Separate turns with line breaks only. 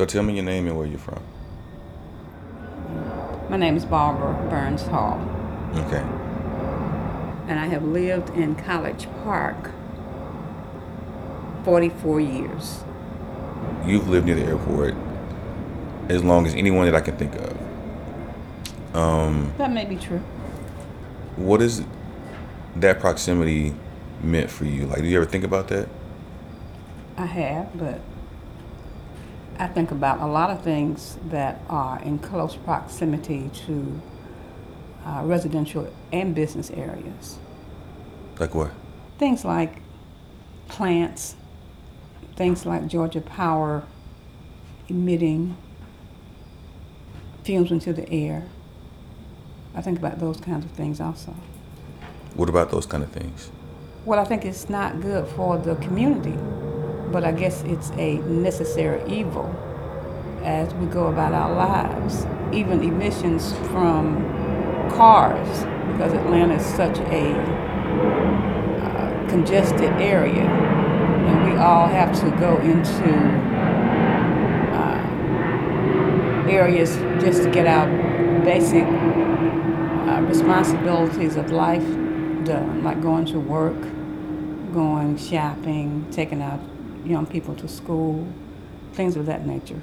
So tell me your name and where you're from.
My name is Barbara Burns Hall,
Okay.
and I have lived in College Park 44 years.
You've lived near the airport as long as anyone that I can think of. Um,
That may be true.
what is that proximity meant for you? Like, do you ever think about that?
I have, but I think about a lot of things that are in close proximity to uh, residential and business areas.
Like what?
Things like plants, things like Georgia Power emitting fumes into the air. I think about those kinds of things also.
What about those kind of things?
Well, I think it's not good for the community, but I guess it's a necessary evil as we go about our lives. Even emissions from cars, because Atlanta is such a uh, congested area, and we all have to go into uh, areas just to get our basic uh, responsibilities of life done, like going to work, going shopping, taking out young people to school, things of that nature.